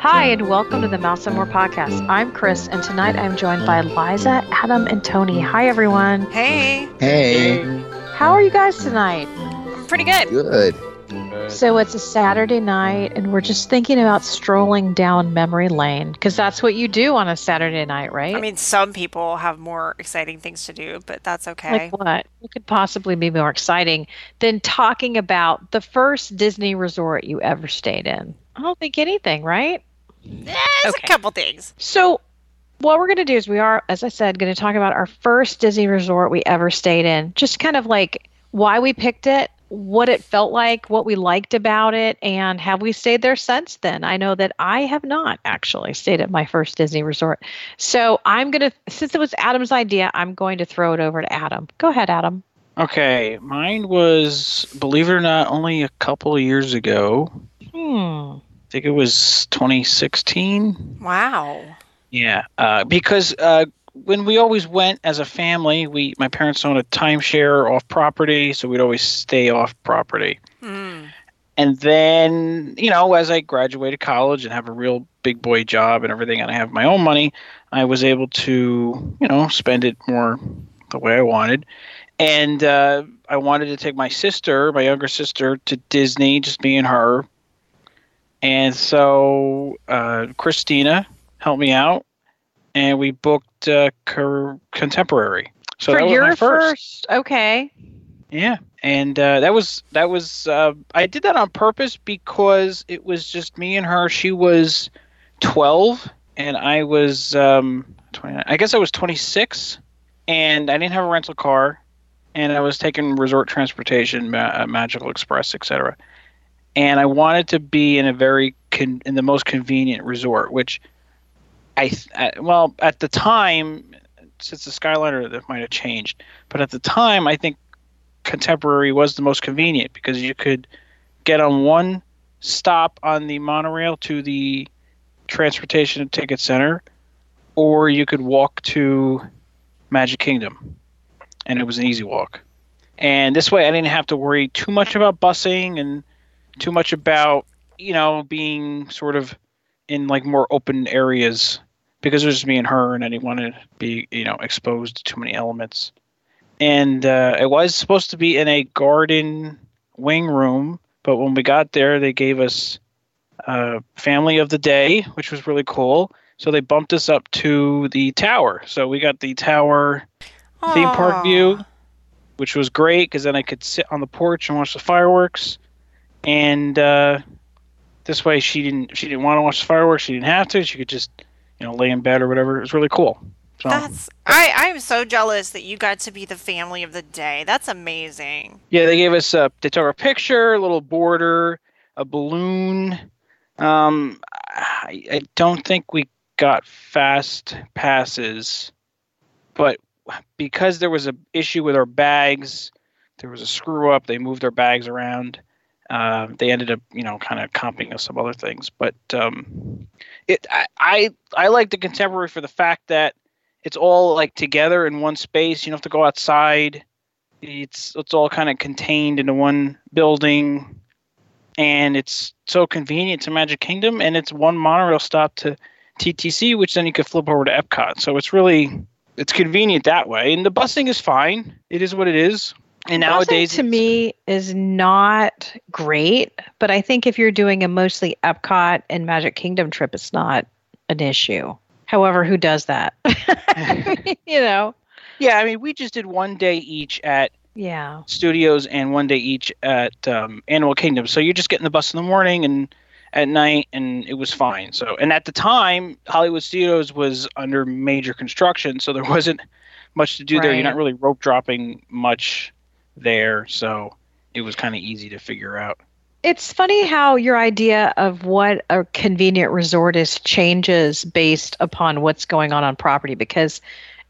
Hi, and welcome to the Mouse and More podcast. I'm Chris, and tonight I'm joined by Liza, Adam, and Tony. Hi, everyone. Hey, Hey, How are you guys tonight? I'm pretty good. good. So it's a Saturday night, and we're just thinking about strolling down memory lane because that's what you do on a Saturday night, right? I mean, some people have more exciting things to do, but that's okay. like what? What could possibly be more exciting than talking about the first Disney resort you ever stayed in? I don't think anything, right? There's Okay. a couple things. So, what we're going to do is we are, as I said, going to talk about our first Disney resort we ever stayed in. Just kind of like why we picked it, what it felt like, what we liked about it, and have we stayed there since then? I know that I have not actually stayed at my first Disney resort. So, I'm going to, since it was Adam's idea, I'm going to throw it over to Adam. Go ahead, Adam. Okay, mine was, believe it or not, only a couple of years ago. Hmm. I think it was 2016. Wow. Yeah, uh, because uh, when we always went as a family, we my parents owned a timeshare off property, so we'd always stay off property. Hmm. And then, you know, as I graduated college and have a real big boy job and everything, and I have my own money, I was able to, you know, spend it more the way I wanted. And uh, I wanted to take my sister, my younger sister, to Disney, just me and her. And so uh, Christina helped me out, and we booked uh, Contemporary. So For that was your my first. okay. Yeah, and uh, that was that was uh, I did that on purpose because it was just me and her. She was twelve, and I was um, twenty nine. I guess I was twenty six, and I didn't have a rental car, and I was taking resort transportation, Ma- uh, Magical Express, etc. And I wanted to be in a very con- in the most convenient resort, which I, I well at the time since the Skyliner that might have changed, but at the time I think contemporary was the most convenient because you could get on one stop on the monorail to the transportation and ticket center or you could walk to magic kingdom and it was an easy walk. And this way i didn't have to worry too much about busing and too much about you know being sort of in like more open areas because it was just me and her and i didn't want to be you know exposed to too many elements. And uh, it was supposed to be in a garden wing room but when we got there they gave us uh, family of the day which was really cool. So they bumped us up to the tower. So we got the tower theme park view which was great because then i could sit on the porch and watch the fireworks. And uh, this way she didn't she didn't want to watch the fireworks. She didn't have to. She could just you know lay in bed or whatever it was really cool so That's I. I'm so jealous that you got to be the family of the day. That's amazing. Yeah, they gave us a. They took our picture, a little border, a balloon. Um, I, I don't think we got fast passes, but because there was a issue with our bags, there was a screw up. They moved our bags around. Uh, they ended up, you know, kind of comping us some other things. But um, it, I, I, I like the contemporary for the fact that it's all like together in one space. You don't have to go outside. It's it's all kind of contained into one building. And it's so convenient to magic kingdom and it's one monorail stop to ttc which then you could flip over to epcot. So it's really it's convenient that way. And the busing is fine. It is what it is and nowadays to me is not great, but I think if you're doing a mostly Epcot and Magic Kingdom trip, it's not an issue. However, who does that? you know, yeah i mean we just did one day each at yeah. studios and one day each at um, animal kingdom so you're just getting the bus in the morning and at night and it was fine so and at the time hollywood studios was under major construction so there wasn't much to do there you're not really rope dropping much there so it was kind of easy to figure out It's funny how your idea of what a convenient resort is changes based upon what's going on on property because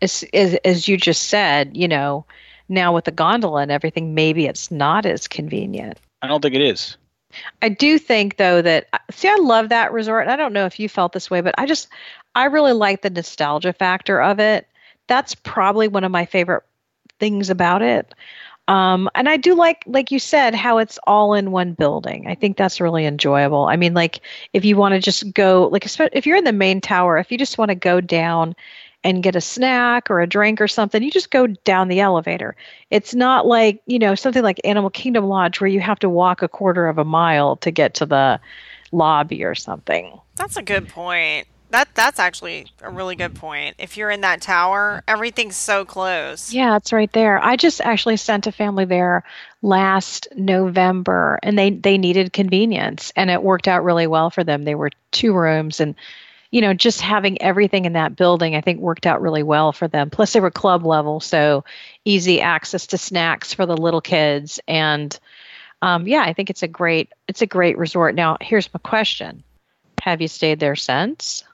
as, as, as you just said, you know, now with the gondola and everything, maybe it's not as convenient. i don't think it is I do think though that uh, see I love that resort. and I don't know if you felt this way, but I just I really like the nostalgia factor of it. That's probably one of my favorite things about it. Um, and I do like, like you said, how it's all in one building. I think that's really enjoyable. I mean, like if you want to just go, like if you're in the main tower, if you just want to go down and get a snack or a drink or something, you just go down the elevator. It's not like, you know, something like Animal Kingdom Lodge where you have to walk a quarter of a mile to get to the lobby or something. That's a good point. That that's actually a really good point. If you're in that tower, everything's so close. Yeah, it's right there. I just actually sent a family there last November and they they needed convenience and it worked out really well for them. They were two rooms and you know, just having everything in that building I think worked out really well for them. Plus they were club level, so easy access to snacks for the little kids and um, yeah, I think it's a great it's a great resort. Now, here's my question: Have you stayed there since?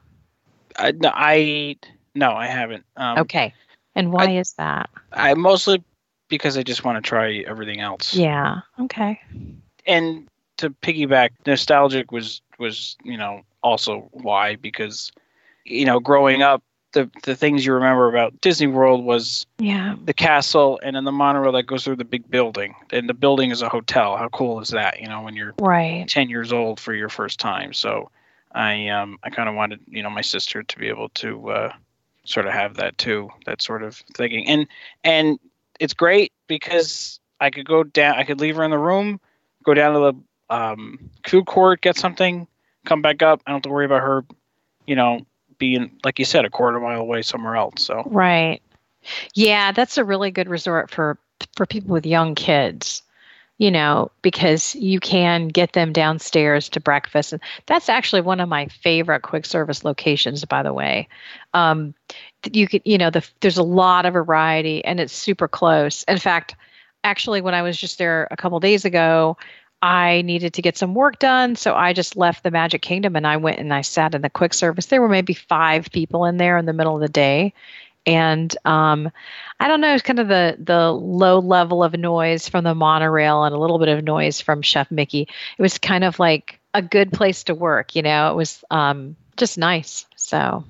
I no, I no, I haven't. Um, okay, and why I, is that? I mostly because I just want to try everything else. Yeah. Okay. And to piggyback, nostalgic was was you know also why because you know growing up the the things you remember about Disney World was yeah the castle and then the monorail that goes through the big building and the building is a hotel. How cool is that? You know when you're right ten years old for your first time. So I um I kind of wanted you know my sister to be able to uh, sort of have that too, that sort of thinking, and and it's great because I could go down, I could leave her in the room, go down to the um, food court, get something, come back up. I don't have to worry about her, you know, being like you said, a quarter mile away somewhere else. So right, yeah, that's a really good resort for for people with young kids you know, because you can get them downstairs to breakfast. And that's actually one of my favorite quick service locations, by the way. Um, you could, you know, the, there's a lot of variety and it's super close. In fact, actually, when I was just there a couple days ago, I needed to get some work done. So I just left the Magic Kingdom and I went and I sat in the quick service. There were maybe five people in there in the middle of the day and um, I don't know, it's kind of the the low level of noise from the monorail and a little bit of noise from Chef Mickey. It was kind of like a good place to work, you know. It was um, just nice. So,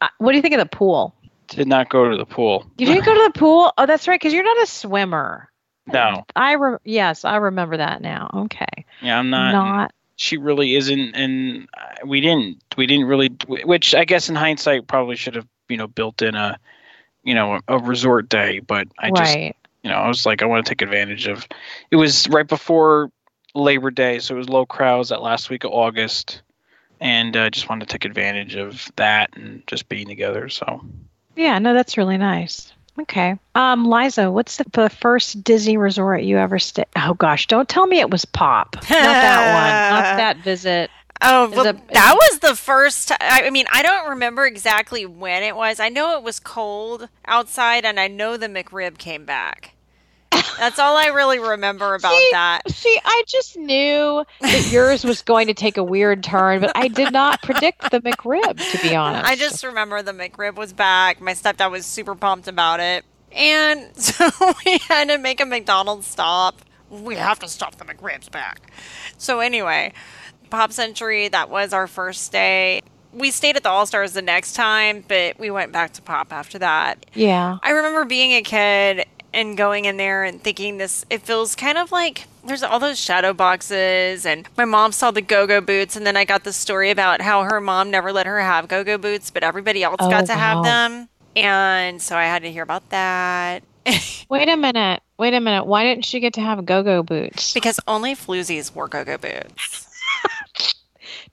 uh, what do you think of the pool? Did not go to the pool. You didn't go to the pool? Oh, that's right, because you're not a swimmer. No. I re- yes, I remember that now. Okay. Yeah, I'm not. Not. She really isn't, and we didn't. We didn't really. Which I guess in hindsight probably should have you know built in a you know a resort day but i just right. you know i was like i want to take advantage of it was right before labor day so it was low crowds that last week of august and i uh, just wanted to take advantage of that and just being together so. Yeah no that's really nice. Okay. Um liza what's the, the first disney resort you ever stayed oh gosh don't tell me it was pop. Not that one. Not that visit Oh, well, that was the first. I mean, I don't remember exactly when it was. I know it was cold outside, and I know the McRib came back. That's all I really remember about see, that. See, I just knew that yours was going to take a weird turn, but I did not predict the McRib, to be honest. I just remember the McRib was back. My stepdad was super pumped about it. And so we had to make a McDonald's stop. We have to stop the McRibs back. So, anyway, Pop Century, that was our first day. We stayed at the All Stars the next time, but we went back to Pop after that. Yeah. I remember being a kid and going in there and thinking this, it feels kind of like there's all those shadow boxes. And my mom saw the go go boots. And then I got the story about how her mom never let her have go go boots, but everybody else oh, got to wow. have them. And so I had to hear about that. Wait a minute. Wait a minute. Why didn't she get to have go go boots? Because only floozies wore go go boots.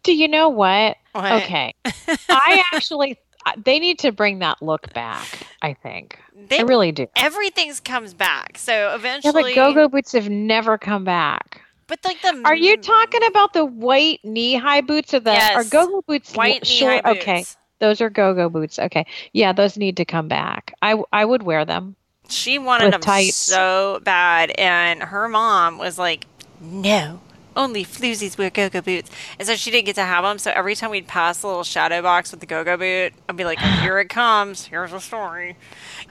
Do you know what? what? Okay. I actually they need to bring that look back, I think. They, I really do. Everything's comes back. So eventually Yeah, go-go boots have never come back. But like the Are you talking about the white knee-high boots or the Yes. are go-go boots white short? knee-high boots. Okay. Those are go-go boots. Okay. Yeah, those need to come back. I I would wear them. She wanted them tights. so bad, and her mom was like, "No, only floozies wear go-go boots." And so she didn't get to have them. So every time we'd pass the little shadow box with the go-go boot, I'd be like, oh, "Here it comes. Here's the story."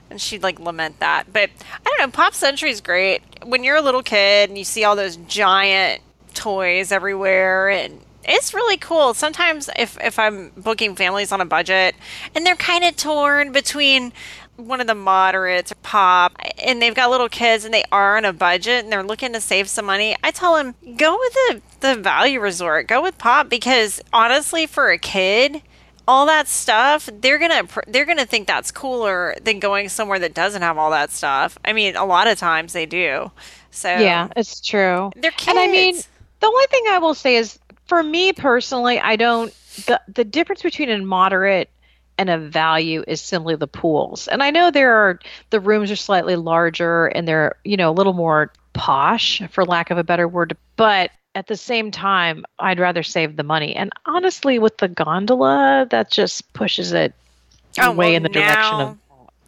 And she'd like lament that. But I don't know. Pop Century's great. When you're a little kid and you see all those giant toys everywhere and it's really cool. Sometimes if if I'm booking families on a budget and they're kind of torn between one of the moderates or pop and they've got little kids and they are on a budget and they're looking to save some money, I tell them go with the the value resort, go with pop because honestly, for a kid, all that stuff they're gonna they're gonna think that's cooler than going somewhere that doesn't have all that stuff. I mean, a lot of times they do. So yeah, it's true. they're kids. And I mean, the only thing I will say is, for me personally, I don't. The the difference between a moderate and a value is simply the pools. And I know there are the rooms are slightly larger and they're you know a little more posh, for lack of a better word, but at the same time, I'd rather save the money. And honestly, with the gondola, that just pushes it Oh, way well, in the direction now- of.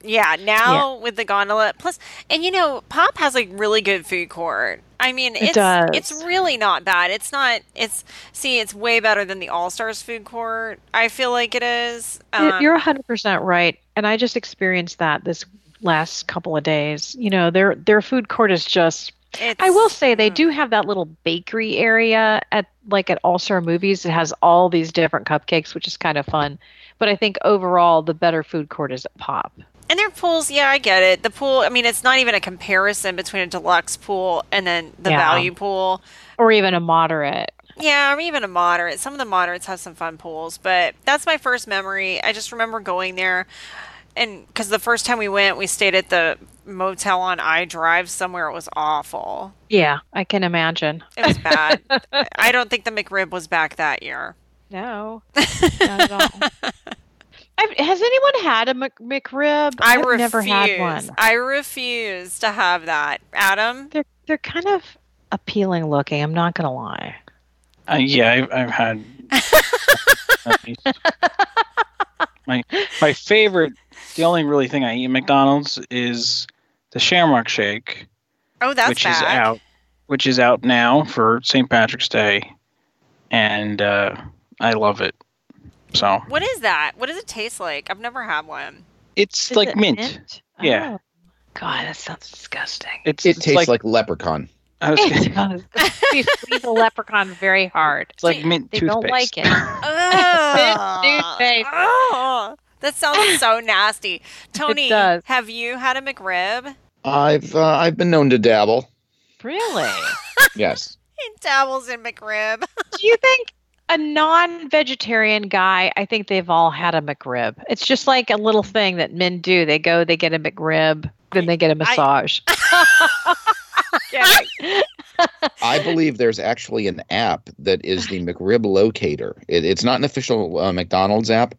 Yeah, now with the gondola. Plus, and you know, Pop has like really good food court. I mean, it's does. it's really not bad. It's not. It's see, it's way better than the All Stars food court. I feel like it is. Um, You're 100% right. And I just experienced that this last couple of days. You know, their their food court is just it's, I will say they do have that little bakery area at like at All Star Movies. It has all these different cupcakes, which is kind of fun. But I think overall the better food court is at Pop. And their pools, yeah, I get it. The pool, I mean, it's not even a comparison between a deluxe pool and then the Yeah. value pool. Or even a moderate. Yeah, or even a moderate. Some of the moderates have some fun pools, but that's my first memory. I just remember going there, and because the first time we went, we stayed at the motel on I Drive somewhere. It was awful. Yeah, I can imagine. It was bad. I don't think the McRib was back that year. No, not at all. I've, has anyone had a Mc, McRib? I I've refuse. never had one. I refuse to have that. Adam, They're they're kind of appealing looking. I'm not gonna lie. Uh, yeah, I've, I've had. my my favorite, the only really thing I eat at McDonald's is the Shamrock Shake, oh, that's which bad. is out, which is out now for St. Patrick's Day, and uh, I love it. So What is that? What does it taste like? I've never had one. it's Is like it mint. Yeah. Oh. God, that sounds disgusting. It's It it's tastes like, leprechaun. I was It gonna- does. you squeeze a leprechaun very hard. it's like mint They toothpaste. don't like it. Ugh. toothpaste. Ugh. That sounds so nasty. Tony, have you had a McRib? I've uh, I've been known to dabble. Really? Yes. He dabbles in McRib. Do you think a non-vegetarian guy? I think they've all had a McRib. It's just like a little thing that men do. They go, they get a McRib, then they get a massage. Kidding. I believe there's actually an app that is the McRib locator. It, it's not an official uh, McDonald's app,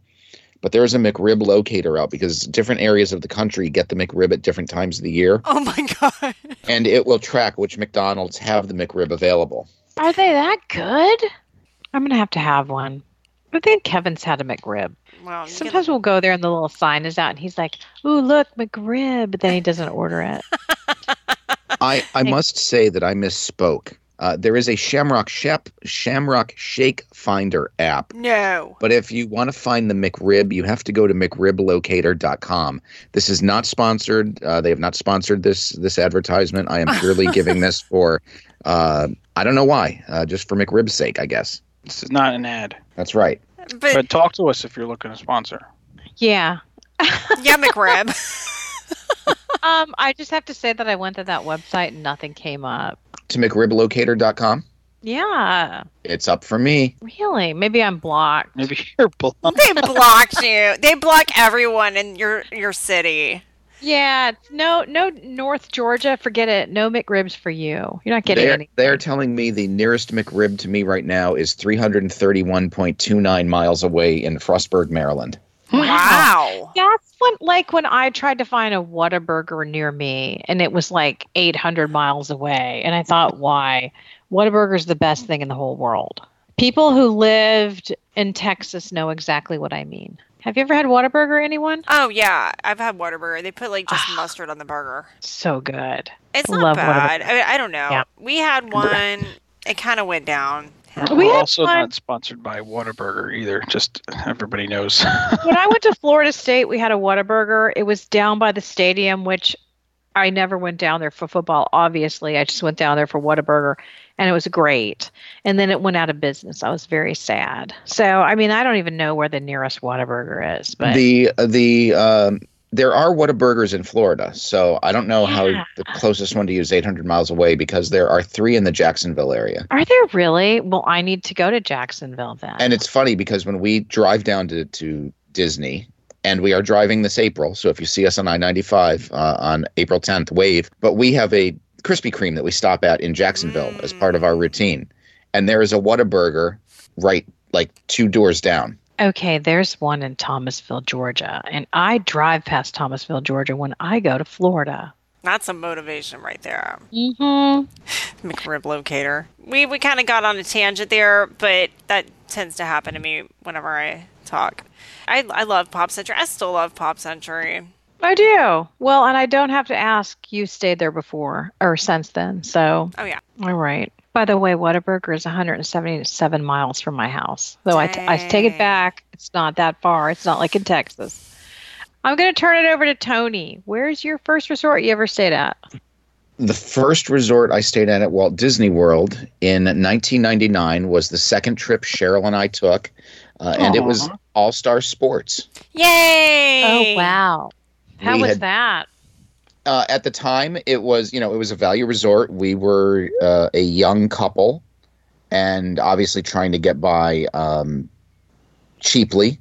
but there's a McRib locator out because different areas of the country get the McRib at different times of the year, Oh my god. and it will track which McDonald's have the McRib available. Are they that good? I'm gonna have to have one. I think Kevin's had a McRib. Well, you Sometimes we'll go there and the little sign is out, and he's like, "Ooh, look, McRib," but then he doesn't order it. I, I must say that I misspoke. Uh, there is a Shamrock Shep, Shamrock Shake Finder app. no. But if you want to find the McRib, you have to go to McRibLocator.com. This is not sponsored. Uh, they have not sponsored this this advertisement. I am purely giving this for, uh, I don't know why, uh, just for McRib's sake, I guess. This is not an ad. That's right. But But talk to us if you're looking to sponsor. Yeah. yeah, McRib. Um, I just have to say that I went to that website and nothing came up. To McRibLocator.com. Yeah, It's up for me. really. Maybe I'm blocked. Maybe you're blocked. they blocked you. They block everyone in your your city. Yeah, no, no North Georgia. Forget it. No McRibs for you. You're not getting They're, any. they're telling me the nearest McRib to me right now is 331.29 miles away in Frostburg, Maryland. Wow. That's when, like, when I tried to find a Whataburger near me, and it was like 800 miles away, and I thought, why? Whataburger's the best thing in the whole world. People who lived in Texas know exactly what I mean. Have you ever had Whataburger? Anyone? Oh yeah, I've had Whataburger. They put like just Ah. mustard on the burger. So good. It's not Love bad. I, mean, I don't know. Yeah. We had one. It kind of went down. We We're had also one- not sponsored by Whataburger either. Just everybody knows. when I went to Florida State, we had a Whataburger. It was down by the stadium, which I never went down there for football. Obviously, I just went down there for Whataburger, and it was great. And then it went out of business. I was very sad. So, I mean, I don't even know where the nearest Whataburger is, but The the um, there are Whataburgers in Florida, so I don't know Yeah. how the closest one to you is 800 miles away because there are three in the Jacksonville area. Are there really? Well, I need to go to Jacksonville then. And it's funny because when we drive down to, to Disney, and we are driving this April, so if you see us on I 95 uh, on April 10th, wave, but we have a Krispy Kreme that we stop at in Jacksonville as part of our routine. And there is a Whataburger right like two doors down. okay, there's one in Thomasville, Georgia, and I drive past Thomasville, Georgia when I go to Florida. That's a motivation right there. Mm-hmm. McRib locator. We we kind of got on a tangent there, but that tends to happen to me whenever I talk. I I love Pop Century. I still love Pop Century. I do. Well, and I don't have to ask. You stayed there before or since then, so Oh yeah. all right. By the way, Whataburger is 177 miles from my house. Though I, t- I take it back. It's not that far. It's not like in Texas. I'm going to turn it over to Tony. Where's your first resort you ever stayed at? The first resort I stayed at at Walt Disney World in 1999 was the second trip Cheryl and I took, uh, and it was All Star Sports. Yay! Oh, wow. How We was had- that? uh, at the time it was you know it was a value resort we were uh, a young couple and obviously trying to get by um, cheaply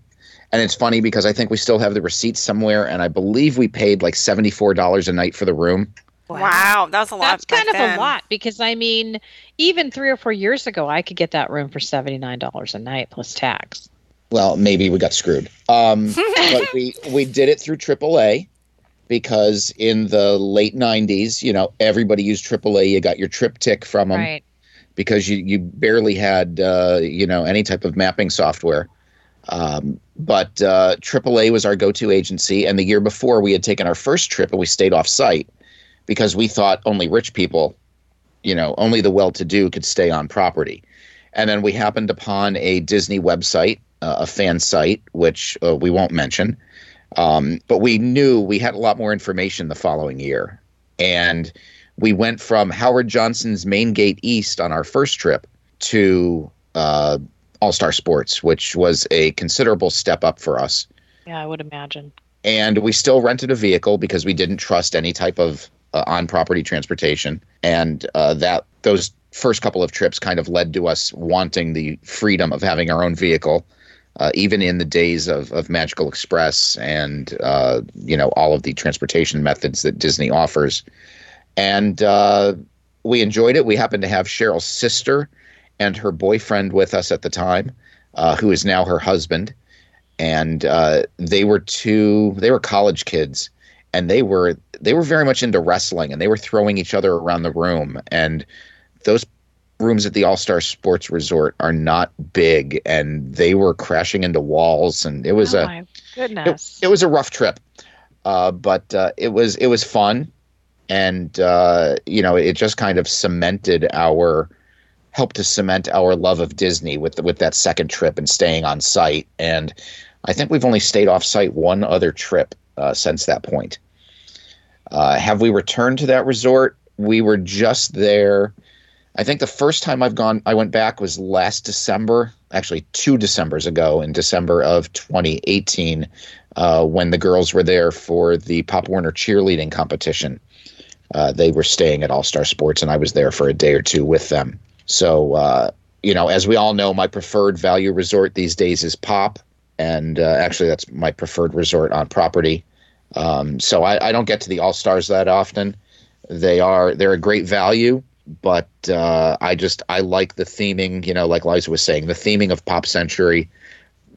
and it's funny because i think we still have the receipts somewhere and i believe we paid like $74 a night for the room Wow, that's a lot. That's kind of then. a lot because I mean, even three or four years ago, I could get that room for seventy nine dollars a night plus tax. well maybe we got screwed um, but we, we did it through aaa because in the late 90s you know everybody used aaa you got your TripTik from them Right. because you, you barely had uh, you know any type of mapping software. Um, but uh, AAA was our go-to agency, and the year before we had taken our first trip and we stayed off-site because we thought only rich people, you know, only the well-to-do could stay on property. And then we happened upon a Disney website, uh, a fan site, which uh, we won't mention. Um, but we knew we had a lot more information the following year, and we went from Howard Johnson's Main Gate East on our first trip to uh, All Star Sports, which was a considerable step up for us. Yeah, I would imagine. And we still rented a vehicle because we didn't trust any type of uh, on-property transportation, and uh, that those first couple of trips kind of led to us wanting the freedom of having our own vehicle. Uh, even in the days of, of Magical Express and uh, you know all of the transportation methods that Disney offers, and uh, we enjoyed it. We happened to have Cheryl's sister and her boyfriend with us at the time, uh, who is now her husband, and uh, they were two. They were college kids, and they were they were very much into wrestling, and they were throwing each other around the room. And those rooms at the All Star Sports Resort are not big, and they were crashing into walls, and it was oh a my it, goodness. it was a rough trip, uh, but uh, it was it was fun, and uh, you know it just kind of cemented our helped to cement our love of Disney with with that second trip and staying on site. And I think we've only stayed off site one other trip uh, since that point. Uh, have we returned to that resort? We were just there. I think the first time I've gone, I went back was last December, actually two Decembers ago, in December of 2018, uh, when the girls were there for the Pop Warner cheerleading competition. Uh, they were staying at All Star Sports, and I was there for a day or two with them. So, uh, you know, as we all know, my preferred value resort these days is Pop, and uh, actually, that's my preferred resort on property. Um, so I, I don't get to the All Stars that often. They are they're a great value, but uh, I just I like the theming. You know, like Liza was saying, the theming of Pop Century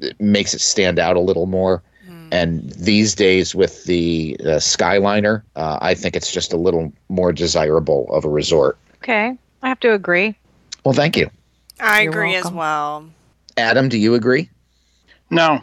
it makes it stand out a little more. And these days, with the uh, Skyliner, uh, I think it's just a little more desirable of a resort. okay, I have to agree. Well, thank you, I You're agree as well. Adam. Do you agree? No,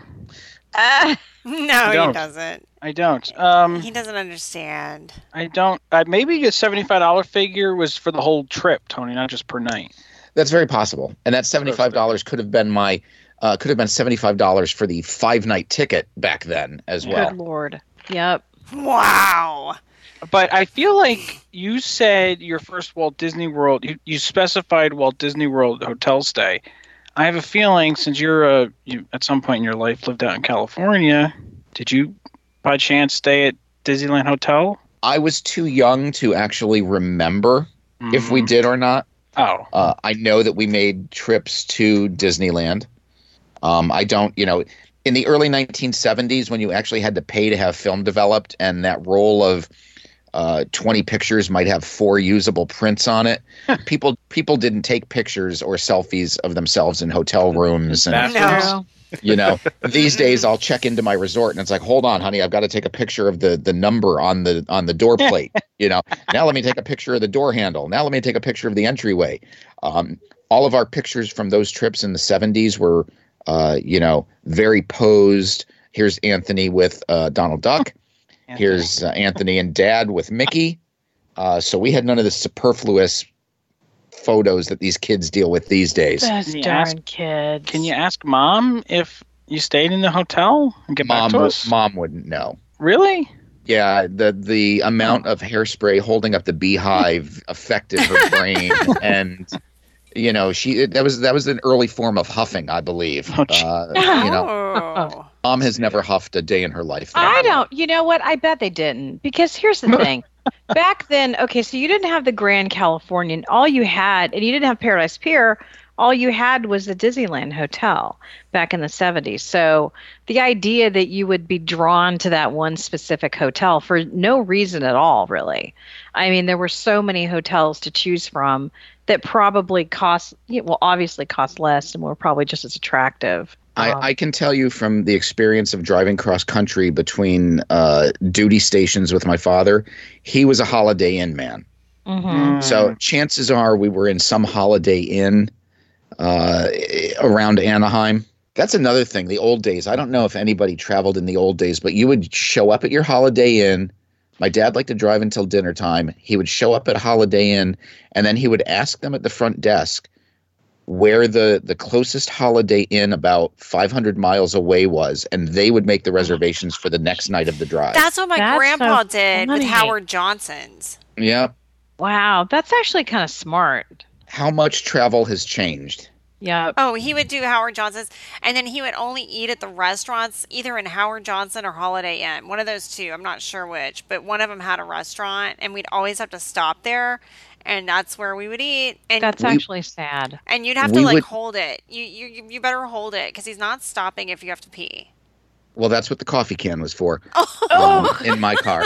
No, he doesn't. I don't. Um, He doesn't understand. I don't. Uh, maybe a seventy-five dollar figure was for the whole trip, Tony, not just per night. That's very possible. And that seventy-five dollars could have been my uh, could have been seventy-five dollars for the five-night ticket back then as well. Good lord. Yep. Wow. But I feel like you said your first Walt Disney World. You, you specified Walt Disney World hotel stay. I have a feeling since you're uh, you at some point in your life lived out in California, did you by chance stay at Disneyland Hotel? I was too young to actually remember if we Mhm. did or not. Oh, Uh, I know that we made trips to Disneyland. Um, I don't, you know, in the early 1970s when you actually had to pay to have film developed, and that role of uh, 20 pictures might have four usable prints on it. people people didn't take pictures or selfies of themselves in hotel rooms and No. you know these days i'll check into my resort and it's like hold on honey i've got to take a picture of the the number on the on the door plate you know. Now let me take a picture of the door handle. Now let me take a picture of the entryway. Um, all of our pictures from those trips in the 70s were uh, you know very posed. Here's anthony with uh, donald duck here's uh, anthony and dad with mickey uh, so we had none of the superfluous photos that these kids deal with these days Those Can you darn ask- kids. Can you ask mom if you stayed in the hotel and get mom back to would- us? mom wouldn't know Really? Yeah, the the amount of hairspray holding up the beehive affected her brain, and you know she that was that was an early form of huffing, I believe. Oh. Uh, you know, Oh. Mom has never huffed a day in her life. I don't. You know what? I bet they didn't. Because here's the thing. Back then, okay, so you didn't have the Grand Californian. All you had, and you didn't have Paradise Pier. All you had was the Disneyland Hotel back in the 70s. So the idea that you would be drawn to that one specific hotel for no reason at all, really. I mean, there were so many hotels to choose from that probably cost, well, obviously cost less and were probably just as attractive. Um, I, I can tell you from the experience of driving cross country between uh, duty stations with my father, he was a Holiday Inn man. mhm. So chances are we were in some Holiday Inn uh, around Anaheim. That's another thing. The old days. I don't know if anybody traveled in the old days, but you would show up at your Holiday Inn. My dad liked to drive until dinner time. He would show up at Holiday Inn, and then he would ask them at the front desk where the the closest Holiday Inn about 500 miles away was, and they would make the oh reservations for the next night of the drive. That's what my That's grandpa so did with. Howard Johnson's. yeah. Wow, that's actually kind of smart. How much travel has changed? Yeah. Oh, he would do Howard Johnson's, and then he would only eat at the restaurants, either in Howard Johnson or Holiday Inn. One of those two. I'm not sure which, but one of them had a restaurant, and we'd always have to stop there, and that's where we would eat. And That's We- actually sad. and you'd have to like would- hold it. You you you better hold it because he's not stopping if you have to pee. Well, that's what the coffee can was for Oh, um, in my car.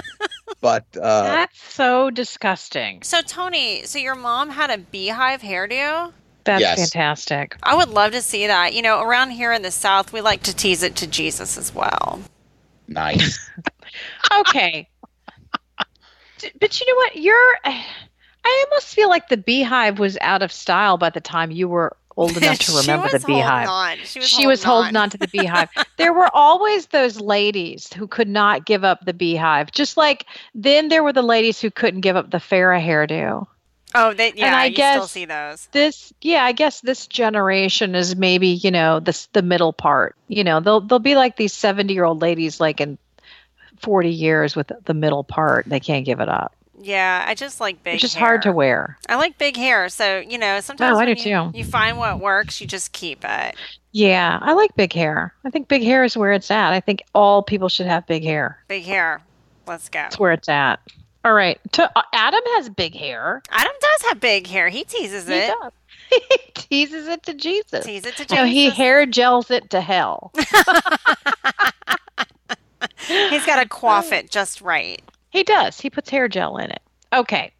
But uh, that's so disgusting. So Tony, so your mom had a beehive hairdo. That's Yes. fantastic. I would love to see that. You know, around here in the South, we like to tease it to Jesus as well. nice. Okay. But you know what? You're. I almost feel like the beehive was out of style by the time you were old enough to remember the was holding beehive. on. She was she holding was holding on. on to the beehive. there were always those ladies who could not give up the beehive. Just like then there were the ladies who couldn't give up the Farrah hairdo. Oh, they, yeah, I you still guess- see those. This yeah, I guess this generation is maybe, you know, the the middle part. You know, they'll they'll be like these 70-year-old ladies like in 40 years with the middle part. They can't give it up. Yeah, I just like big. It's just hair. hard to wear. I like big hair, so you know sometimes Oh, I do you, too. you find what works, you just keep it. Yeah, I like big hair. I think big hair is where it's at. I think all people should have big hair. Big hair. Let's go. That's where it's at. All right. To, uh, Adam has big hair. Adam does have big hair. He teases He it. does. he teases it to Jesus. Tease it to Jesus. No, he hair gels it to hell. He's got to quaff it just right. He does. He puts hair gel in it. Okay.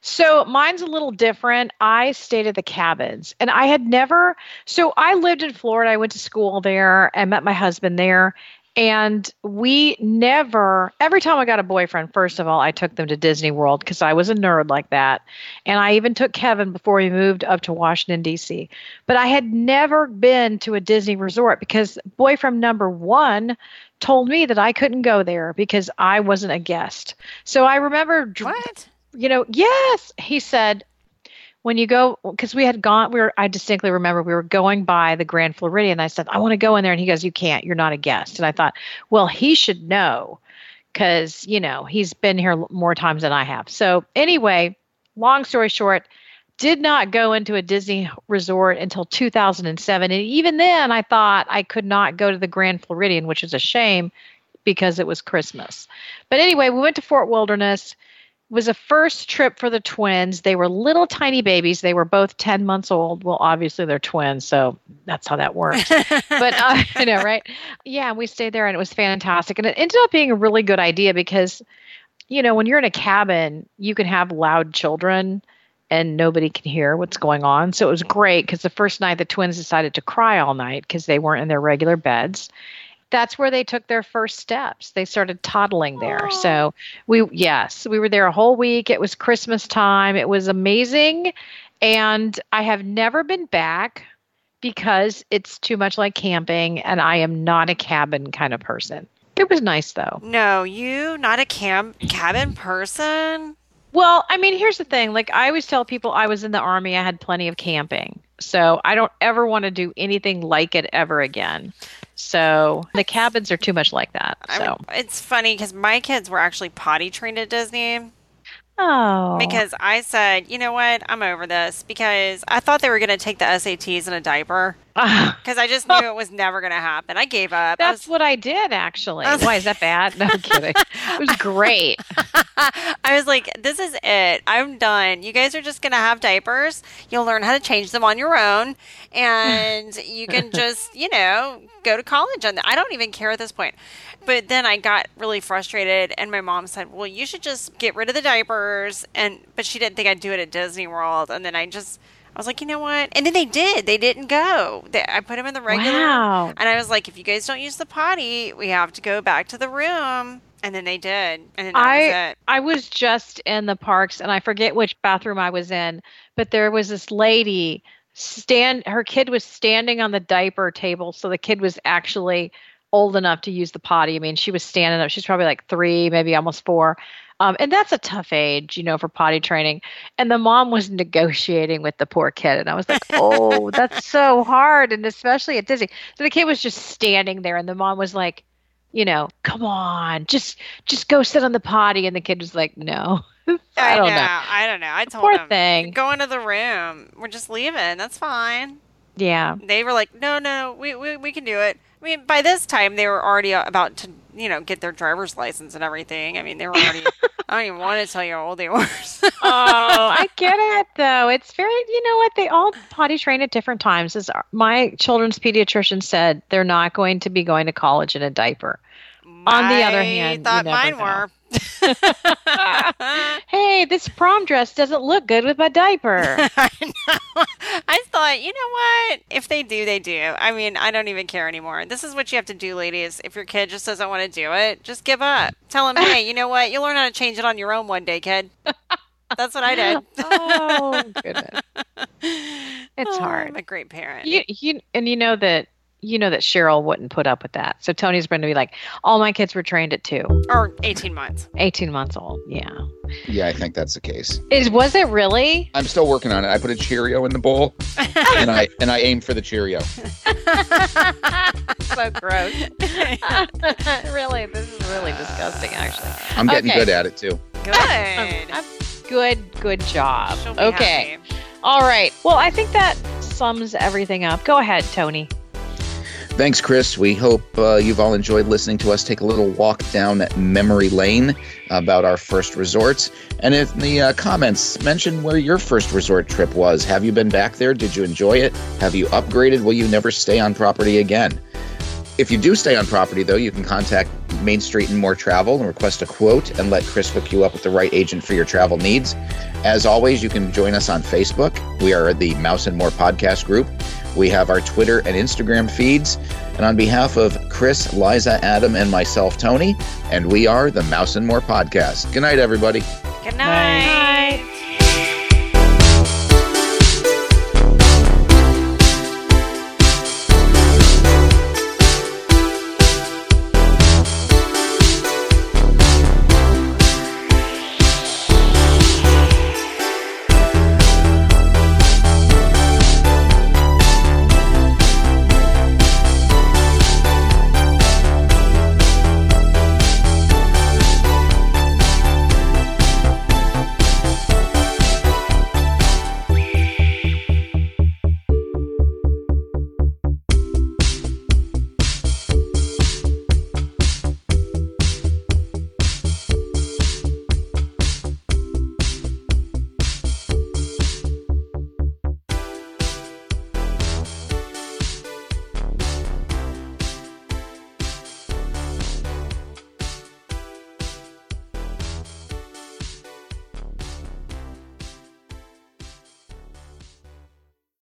So mine's a little different. I stayed at the cabins and I had never, so I lived in Florida. I went to school there. I met my husband there. And we never, every time I got a boyfriend, first of all, I took them to Disney World because I was a nerd like that. And I even took Kevin before he moved up to Washington, D.C. But I had never been to a Disney resort because boyfriend number one told me that I couldn't go there because I wasn't a guest. So I remember, What? you know, yes, he said, when you go, because we had gone, we were, I distinctly remember we were going by the Grand Floridian. I said, I want to go in there. And he goes, You can't, you're not a guest. And I thought, well, he should know because, you know, he's been here more times than I have. So anyway, long story short, did not go into a Disney resort until 2007. And even then, I thought I could not go to the Grand Floridian, which is a shame because it was Christmas. But anyway, we went to Fort Wilderness. It was a first trip for the twins. They were little tiny babies. They were both 10 months old. Well, obviously they're twins, so that's how that works. but uh, you know, right? Yeah, we stayed there and it was fantastic. And it ended up being a really good idea because you know, when you're in a cabin, you can have loud children and nobody can hear what's going on. So it was great because the first night the twins decided to cry all night because they weren't in their regular beds. That's where they took their first steps. They started toddling there. So we, yes, we were there a whole week. It was Christmas time. It was amazing. And I have never been back because it's too much like camping and I am not a cabin kind of person. It was nice though. No, you not a camp cabin person. Well, I mean, here's the thing. Like I always tell people I was in the army, I had plenty of camping. So I don't ever want to do anything like it ever again. So the cabins are too much like that. So mean, it's funny because my kids were actually potty trained at Disney. Oh, Because I said, you know what, I'm over this because I thought they were going to take the SATs in a diaper because I just knew it was never going to happen. I gave up. I that's was, what I did actually. I was- Why is that bad? No I'm kidding. It was great. I was like, this is it. I'm done. You guys are just going to have diapers. You'll learn how to change them on your own. And you can just, you know, go to college on that. I don't even care at this point. But then I got really frustrated, and my mom said, "Well, you should just get rid of the diapers." And but she didn't think I'd do it at Disney World. And then I just, I was like, you know what? And then they did. They didn't go. They, I put them in the regular. Wow. And I was like, if you guys don't use the potty, we have to go back to the room. And then they did. And then I was it. I was just in the parks and I forget which bathroom I was in, but there was this lady stand her kid was standing on the diaper table so the kid was actually old enough to use the potty. I mean, she was standing up. She's probably like 3, maybe almost 4. Um, and that's a tough age, you know, for potty training. And the mom was negotiating with the poor kid. And I was like, oh, that's so hard. And especially at Disney. So the kid was just standing there, and the mom was like, you know, come on, just just go sit on the potty. And the kid was like, no. I don't know. know. I don't know. I told Poor them, thing. go into the room. We're just leaving. That's fine. Yeah. They were like, no, no, we, we, we can do it. I mean, by this time, they were already about to, you know, get their driver's license and everything. I mean, they were already, I don't even want to tell you how old they were. oh, I get it though. It's very, you know what? They all potty train at different times. As my children's pediatrician said, they're not going to be going to college in a diaper. On the other I hand, you thought mine know. were. hey, this prom dress doesn't look good with my diaper. I know. I thought, you know what? If they do, they do. I mean, I don't even care anymore. This is what you have to do, ladies. If your kid just doesn't want to do it, just give up. Tell him, hey, you know what? You'll learn how to change it on your own one day, kid. That's what I did. oh goodness, it's Oh, hard. I'm a great parent. You, you, and you know that you know that Cheryl wouldn't put up with that. So Tony's going to be like, all my kids were trained at two, or 18 months. 18 months old. Yeah. Yeah, I think that's the case. Is was it really? I'm still working on it. I put a Cheerio in the bowl, and I and I aim for the Cheerio. so gross. really, this is really disgusting. Actually, I'm getting Okay. good at it too. Good. I'm- good, good job. She'll be Okay. happy. All right. Well, I think that sums everything up. Go ahead, Tony. Thanks, Chris. We hope uh, you've all enjoyed listening to us take a little walk down memory lane about our first resorts. And in the uh, comments, mention where your first resort trip was. Have you been back there? Did you enjoy it? Have you upgraded? Will you never stay on property again? If you do stay on property, though, you can contact Main Street and More Travel and request a quote and let Chris hook you up with the right agent for your travel needs. As always, you can join us on Facebook. We are the Mouse and More podcast group. We have our Twitter and Instagram feeds. And on behalf of Chris, Liza, Adam, and myself, Tony, and we are the Mouse and More podcast. Good night, everybody. Good night. Night.